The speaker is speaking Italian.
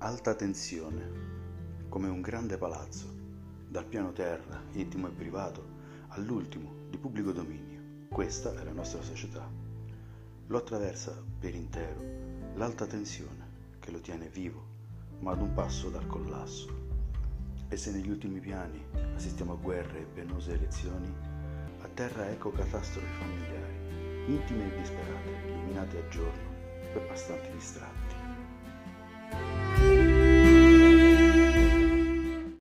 Alta tensione, come un grande palazzo, dal piano terra, intimo e privato, all'ultimo, di pubblico dominio. Questa è la nostra società. Lo attraversa per intero l'alta tensione che lo tiene vivo, ma ad un passo dal collasso. E se negli ultimi piani assistiamo a guerre e penose elezioni, a terra ecco catastrofi familiari, intime e disperate, illuminate a giorno, per bastanti distratti.